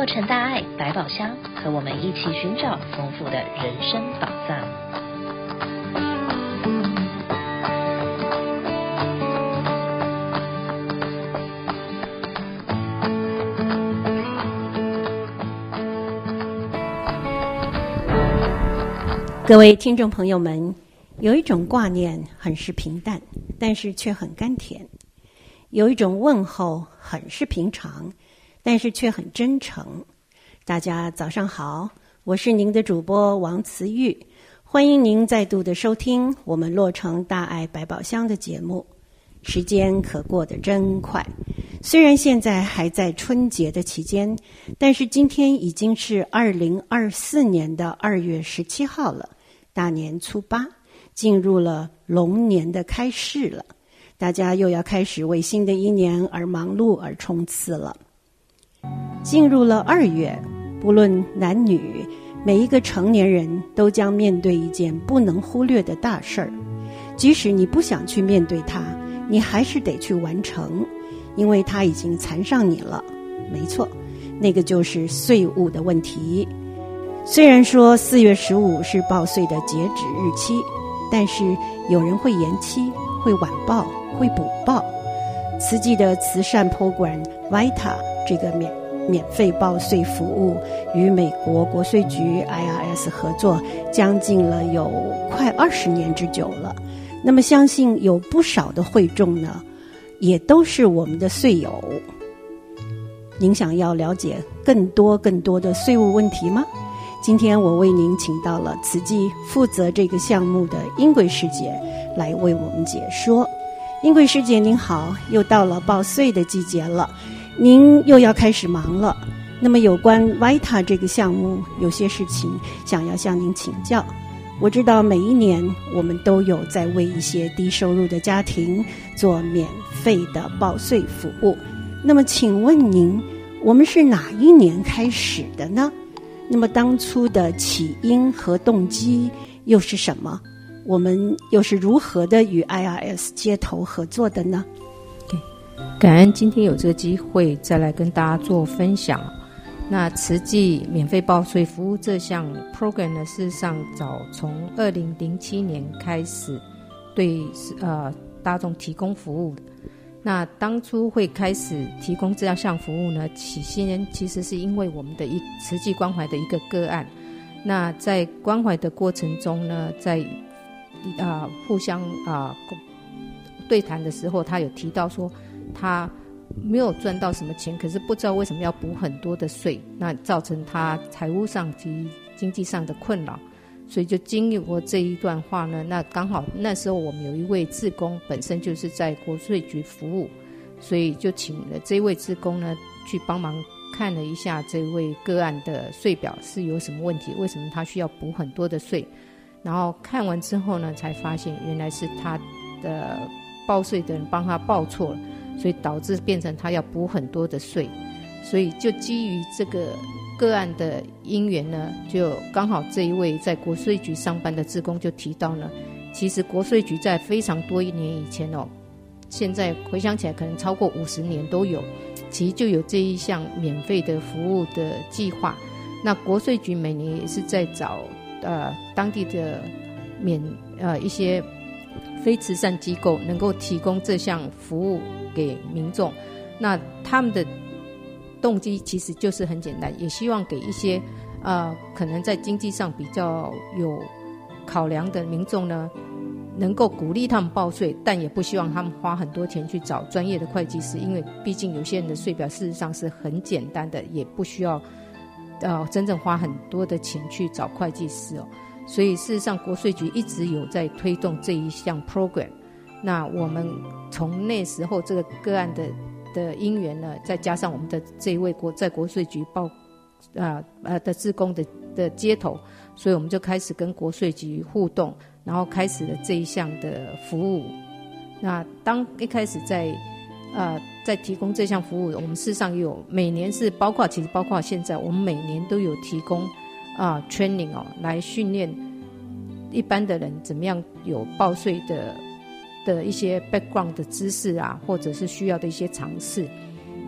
洛城大爱百宝箱，和我们一起寻找丰富的人生宝藏。各位听众朋友们，有一种挂念很是平淡，但是却很甘甜；有一种问候很是平常。但是却很真诚。大家早上好，我是您的主播王慈玉，欢迎您再度的收听我们洛城大爱百宝箱的节目。时间可过得真快，虽然现在还在春节的期间，但是今天已经是二零二四年的二月十七号了，大年初八，进入了龙年的开市了，大家又要开始为新的一年而忙碌而冲刺了。进入了二月，不论男女，每一个成年人都将面对一件不能忽略的大事儿。即使你不想去面对它，你还是得去完成，因为它已经缠上你了。没错，那个就是税务的问题。虽然说四月十五是报税的截止日期，但是有人会延期、会晚报、会补报。慈济的慈善 program Vita 这个免免费报税服务与美国国税局 IRS 合作，将近了有快二十年之久了。那么，相信有不少的会众呢，也都是我们的税友。您想要了解更多更多的税务问题吗？今天我为您请到了慈济负责这个项目的英贵师姐来为我们解说。英贵师姐您好，又到了报税的季节了，您又要开始忙了。那么有关 Vita 这个项目，有些事情想要向您请教。我知道每一年我们都有在为一些低收入的家庭做免费的报税服务。那么请问您，我们是哪一年开始的呢？那么当初的起因和动机又是什么？我们又是如何的与 IRS 接头合作的呢？感恩今天有这个机会再来跟大家做分享。那慈济免费报税服务这项 program 呢，事实上早从二零零七年开始对呃大众提供服务。那当初会开始提供这样项服务呢，起先其实是因为我们的一慈济关怀的一个个案。那在关怀的过程中呢，在啊，互相啊对谈的时候，他有提到说，他没有赚到什么钱，可是不知道为什么要补很多的税，那造成他财务上及经济上的困扰，所以就经历过这一段话呢。那刚好那时候我们有一位志工，本身就是在国税局服务，所以就请了这位志工呢去帮忙看了一下这位个案的税表是有什么问题，为什么他需要补很多的税。然后看完之后呢，才发现原来是他的报税的人帮他报错了，所以导致变成他要补很多的税。所以就基于这个个案的因缘呢，就刚好这一位在国税局上班的职工就提到呢，其实国税局在非常多一年以前哦，现在回想起来可能超过五十年都有，其实就有这一项免费的服务的计划。那国税局每年也是在找。呃，当地的免呃一些非慈善机构能够提供这项服务给民众，那他们的动机其实就是很简单，也希望给一些呃可能在经济上比较有考量的民众呢，能够鼓励他们报税，但也不希望他们花很多钱去找专业的会计师，因为毕竟有些人的税表事实上是很简单的，也不需要。呃，真正花很多的钱去找会计师哦，所以事实上国税局一直有在推动这一项 program。那我们从那时候这个个案的的因缘呢，再加上我们的这一位国在国税局报啊呃的志工的的接头，所以我们就开始跟国税局互动，然后开始了这一项的服务。那当一开始在呃，在提供这项服务，我们事实上有每年是包括，其实包括现在，我们每年都有提供啊、training 哦，来训练一般的人怎么样有报税的的一些 background 的知识啊，或者是需要的一些常识。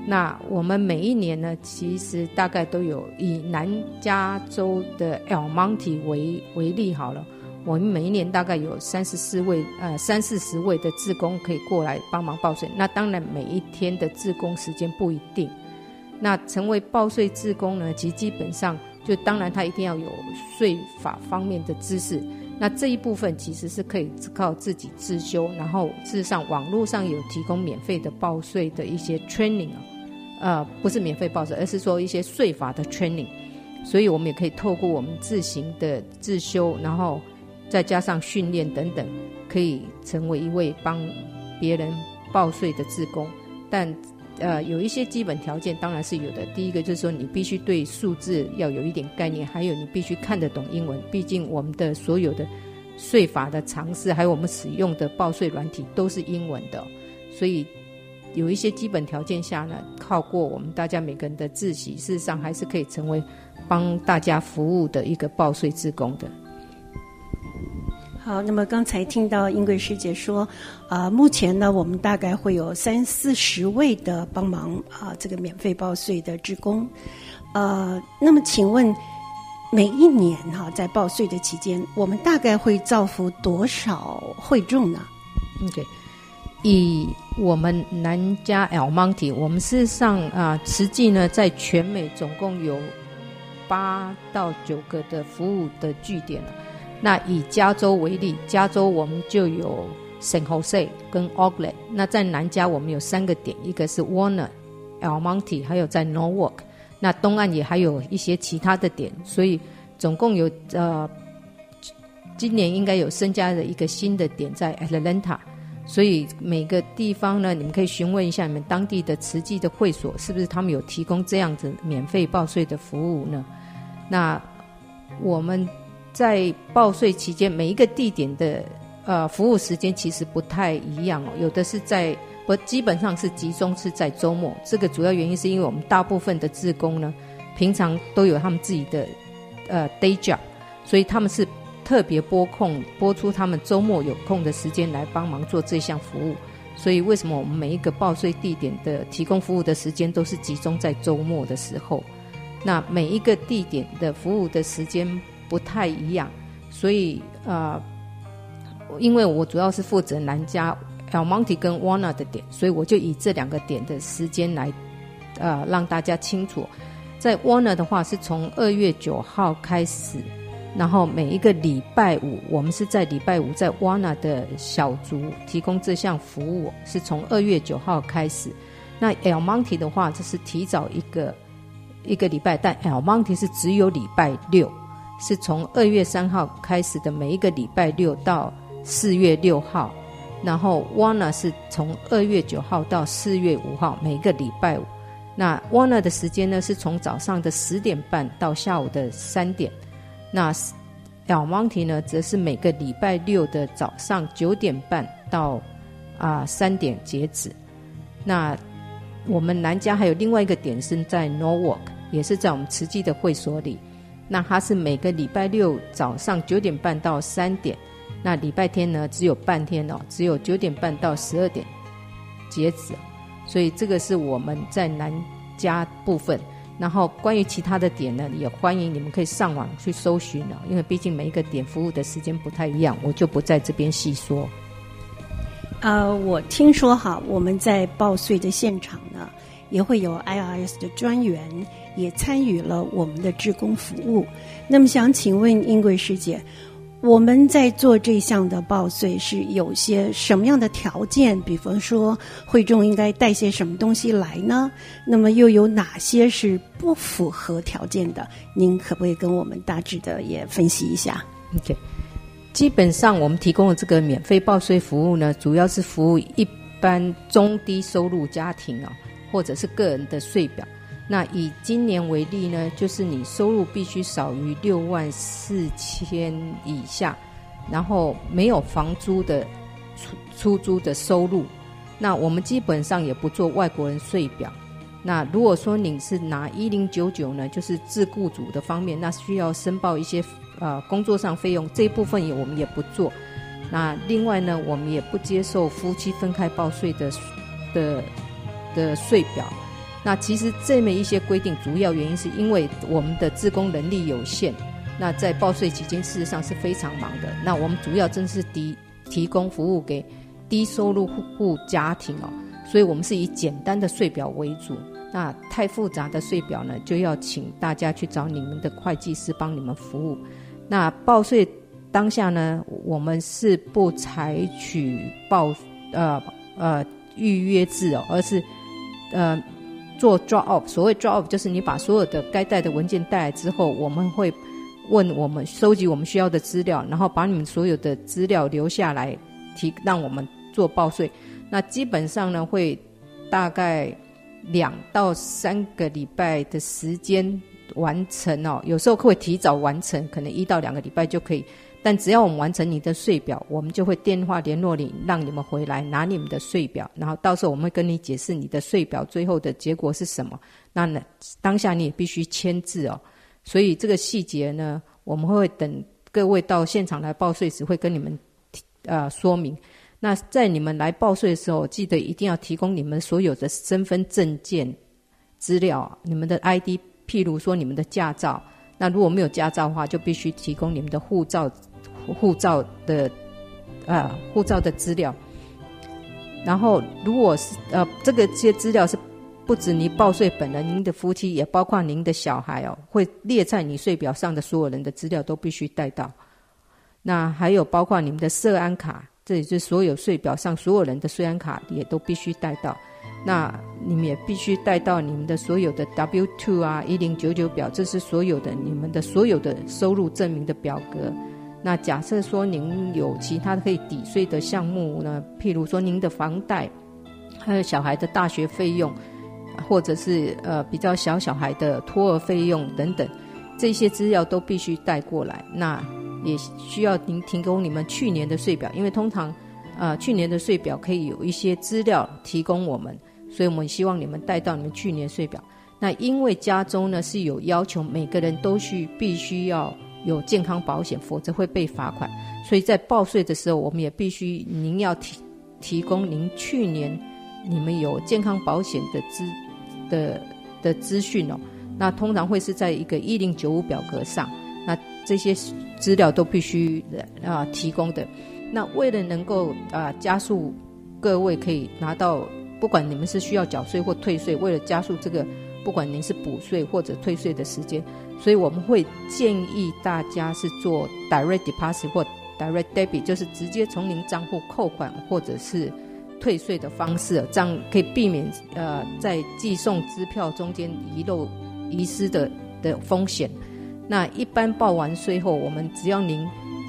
那我们每一年呢，其实大概都有以南加州的 El Monte 为为例好了，我们每一年大概有三十四位呃三四十位的志工可以过来帮忙报税。那当然每一天的志工时间不一定。那成为报税志工呢，其基本上就当然他一定要有税法方面的知识。那这一部分其实是可以靠自己自修，然后事实上网络上有提供免费的报税的一些 training 啊，呃，不是免费报税，而是说一些税法的 training，所以我们也可以透过我们自行的自修，然后再加上训练等等，可以成为一位帮别人报税的志工，但。呃，有一些基本条件当然是有的。第一个就是说，你必须对数字要有一点概念，还有你必须看得懂英文。毕竟我们的所有的税法的常识，还有我们使用的报税软体都是英文的，所以有一些基本条件下呢，靠过我们大家每个人的自习，事实上还是可以成为帮大家服务的一个报税志工的。好，那么刚才听到英贵师姐说，啊、目前呢，我们大概会有三四十位的帮忙啊、这个免费报税的职工，呃，那么请问，每一年哈、在报税的期间，我们大概会造福多少会众呢？OK，以我们南加 L Monte，我们事实上啊，实际呢，在全美总共有八到九个的服务的据点。那以加州为例，加州我们就有 San Jose 跟 Oakland。那在南加我们有三个点，一个是 Warner、El Monte，还有在 Norwalk。那东岸也还有一些其他的点，所以总共有呃，今年应该有增加的一个新的点在 Atlanta。所以每个地方呢，你们可以询问一下你们当地的慈济的会所，是不是他们有提供这样子免费报税的服务呢？那我们。在报税期间，每一个地点的呃服务时间其实不太一样哦。有的是在不基本上是集中是在周末。这个主要原因是因为我们大部分的职工呢，平常都有他们自己的呃 day job，所以他们是特别拨空拨出他们周末有空的时间来帮忙做这项服务。所以为什么我们每一个报税地点的提供服务的时间都是集中在周末的时候？那每一个地点的服务的时间。不太一样，所以呃，因为我主要是负责南加 El Monte 跟 Warner 的点，所以我就以这两个点的时间来呃让大家清楚。在 Warner 的话是从二月九号开始，然后每一个礼拜五，我们是在礼拜五在 Warner 的小组提供这项服务，是从二月九号开始。那 El Monte 的话，就是提早一个一个礼拜，但 El Monte 是只有礼拜六。是从二月三号开始的，每一个礼拜六到四月六号，然后 Wanna 是从二月九号到四月五号，每个礼拜五。那 Wanna 的时间呢，是从早上的十点半到下午的三点。那 El Monte 呢，则是每个礼拜六的早上九点半到啊三点截止。那我们南加还有另外一个点是在 Norwalk，也是在我们慈济的会所里。那它是每个礼拜六早上九点半到三点，那礼拜天呢，只有半天哦，只有九点半到十二点截止，所以这个是我们在南加部分。然后关于其他的点呢，也欢迎你们可以上网去搜寻了，因为毕竟每一个点服务的时间不太一样，我就不在这边细说。呃，我听说哈，我们在报税的现场呢，也会有 IRS 的专员。也参与了我们的志工服务。那么想请问英贵师姐，我们在做这项的报税是有些什么样的条件？比方说会众应该带些什么东西来呢？那么又有哪些是不符合条件的？您可不可以跟我们大致的也分析一下？OK，基本上我们提供的这个免费报税服务呢，主要是服务一般中低收入家庭啊，或者是个人的税表。那以今年为例呢，就是你收入必须少于六万四千以下，然后没有房租的出出租的收入。那我们基本上也不做外国人税表。那如果说你是拿一零九九呢，就是自雇主的方面，那需要申报一些呃工作上费用，这一部分也我们也不做。那另外呢，我们也不接受夫妻分开报税的的的税表。那其实这么一些规定，主要原因是因为我们的自工能力有限。那在报税期间，事实上是非常忙的。那我们主要真是提提供服务给低收入户家庭哦，所以我们是以简单的税表为主。那太复杂的税表呢，就要请大家去找你们的会计师帮你们服务。那报税当下呢，我们是不采取报呃呃预约制哦，而是呃。做 drop off，所谓 drop off 就是你把所有的该带的文件带来之后，我们会问我们收集我们需要的资料，然后把你们所有的资料留下来，提让我们做报税。那基本上呢，会大概两到三个礼拜的时间完成哦，有时候会提早完成，可能一到两个礼拜就可以。但只要我们完成你的税表，我们就会电话联络你，让你们回来拿你们的税表，然后到时候我们会跟你解释你的税表最后的结果是什么。那呢，当下你也必须签字哦。所以这个细节呢，我们会等各位到现场来报税时会跟你们呃说明。那在你们来报税的时候，记得一定要提供你们所有的身份证件资料，你们的 ID，譬如说你们的驾照。那如果没有驾照的话，就必须提供你们的护照。护照的，啊，护照的资料。然后，如果是呃，这个这些资料是不止你报税本人，您的夫妻也包括您的小孩哦，会列在你税表上的所有人的资料都必须带到。那还有包括你们的社安卡，这也是所有税表上所有人的税安卡也都必须带到。那你们也必须带到你们的所有的 W two 啊，一零九九表，这是所有的你们的所有的收入证明的表格。那假设说您有其他可以抵税的项目呢？譬如说您的房贷，还有小孩的大学费用，或者是呃比较小小孩的托儿费用等等，这些资料都必须带过来。那也需要您提供你们去年的税表，因为通常呃去年的税表可以有一些资料提供我们，所以我们希望你们带到你们去年税表。那因为加州呢是有要求，每个人都需必须要。有健康保险，否则会被罚款。所以在报税的时候，我们也必须您要提提供您去年你们有健康保险的资的的资讯哦。那通常会是在一个一零九五表格上，那这些资料都必须啊提供的。那为了能够啊加速各位可以拿到，不管你们是需要缴税或退税，为了加速这个。不管您是补税或者退税的时间，所以我们会建议大家是做 direct deposit 或 direct debit，就是直接从您账户扣款或者是退税的方式，这样可以避免呃在寄送支票中间遗漏遗失的的风险。那一般报完税后，我们只要您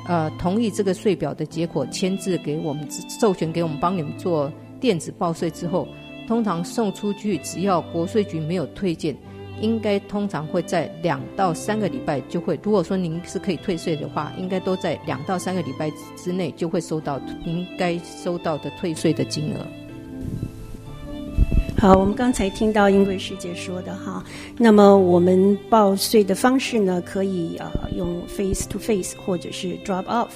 呃同意这个税表的结果，签字给我们授权给我们帮你们做电子报税之后。通常送出去，只要国税局没有退件，应该通常会在两到三个礼拜就会。如果说您是可以退税的话，应该都在两到三个礼拜之内就会收到您该收到的退税的金额。好，我们刚才听到英贵师姐说的哈，那么我们报税的方式呢，可以呃用 face to face 或者是 drop off。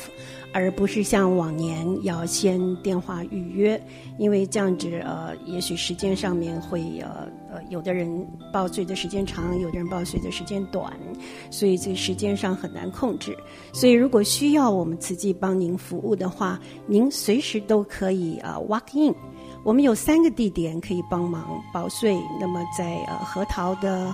而不是像往年要先电话预约，因为这样子呃，也许时间上面会呃呃，有的人报税的时间长，有的人报税的时间短，所以这时间上很难控制。所以如果需要我们慈济帮您服务的话，您随时都可以呃 walk in。我们有三个地点可以帮忙报税。那么在呃核桃的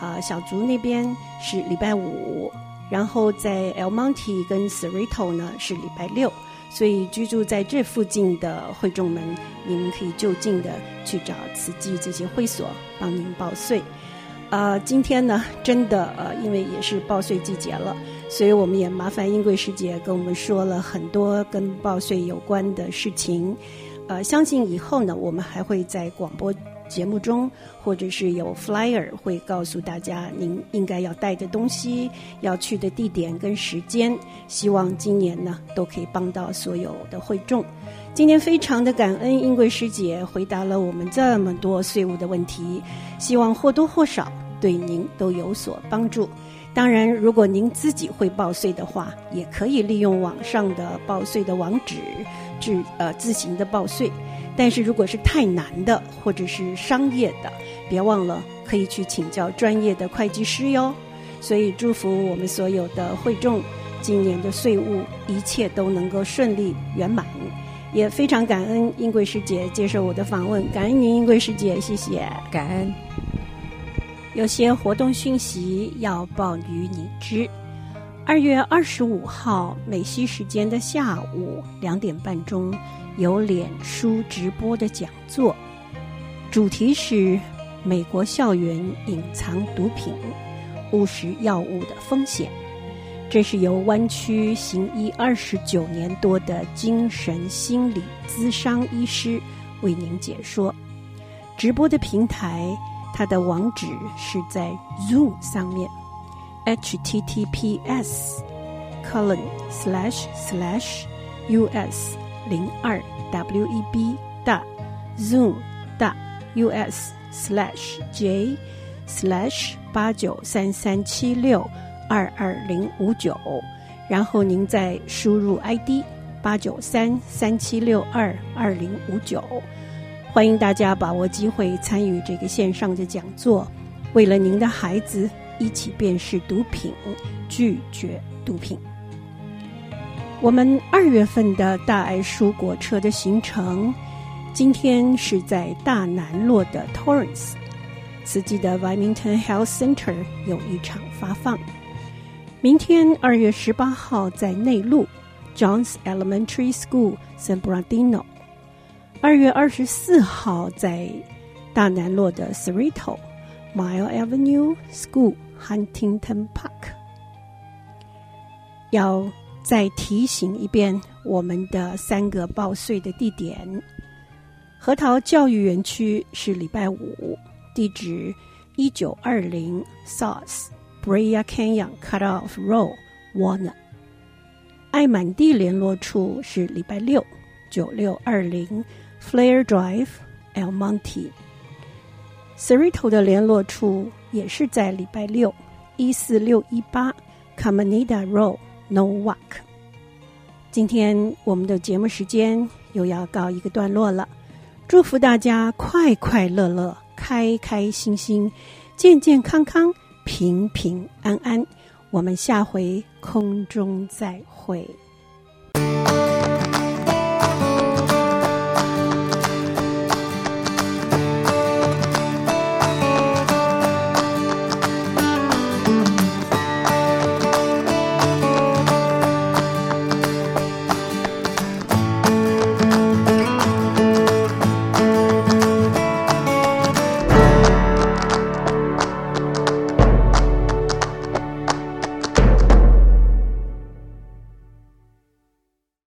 啊、呃、小竹那边是礼拜五。然后在 El Monte 跟 s e r i t o 呢是礼拜六，所以居住在这附近的会众们，你们可以就近的去找慈济这些会所帮您报税。啊、呃，今天呢，真的呃，因为也是报税季节了，所以我们也麻烦英贵师姐跟我们说了很多跟报税有关的事情。呃，相信以后呢，我们还会在广播。节目中，或者是有 flyer 会告诉大家您应该要带的东西、要去的地点跟时间。希望今年呢都可以帮到所有的会众。今天非常的感恩英贵师姐回答了我们这么多税务的问题，希望或多或少对您都有所帮助。当然，如果您自己会报税的话，也可以利用网上的报税的网址，自呃自行的报税。但是如果是太难的，或者是商业的，别忘了可以去请教专业的会计师哟。所以祝福我们所有的会众，今年的税务一切都能够顺利圆满。也非常感恩英贵师姐接受我的访问，感恩您英贵师姐，谢谢，感恩。有些活动讯息要报与你知。二月二十五号美西时间的下午两点半钟，有脸书直播的讲座，主题是美国校园隐藏毒品、误食药物的风险。这是由湾区行医二十九年多的精神心理咨商医师为您解说。直播的平台，它的网址是在 Zoom 上面。Https colon slash slash us 零二 web dot zoom dot us slash j slash 八九三三七六二二零五九，然后您再输入 ID 八九三三七六二二零五九，欢迎大家把握机会参与这个线上的讲座，为了您的孩子。一起辨识毒品，拒绝毒品。我们二月份的大爱蔬果车的行程，今天是在大南洛的 Torrance，慈济的 Wilmington Health Center 有一场发放。明天二月十八号在内陆 John's Elementary School San Bernardino。二月二十四号在大南洛的 Cerrito Mile Avenue School。Huntington Park，要再提醒一遍我们的三个报税的地点：核桃教育园区是礼拜五，地址一九二零 South Brea Canyon Cutoff Road Warner 爱满地联络处是礼拜六，九六二零 Flair Drive El Monte。Cerrito 的联络处也是在礼拜六，一四六一八 Caminita Road No Walk。今天我们的节目时间又要告一个段落了，祝福大家快快乐乐、开开心心、健健康康、平平安安。我们下回空中再会。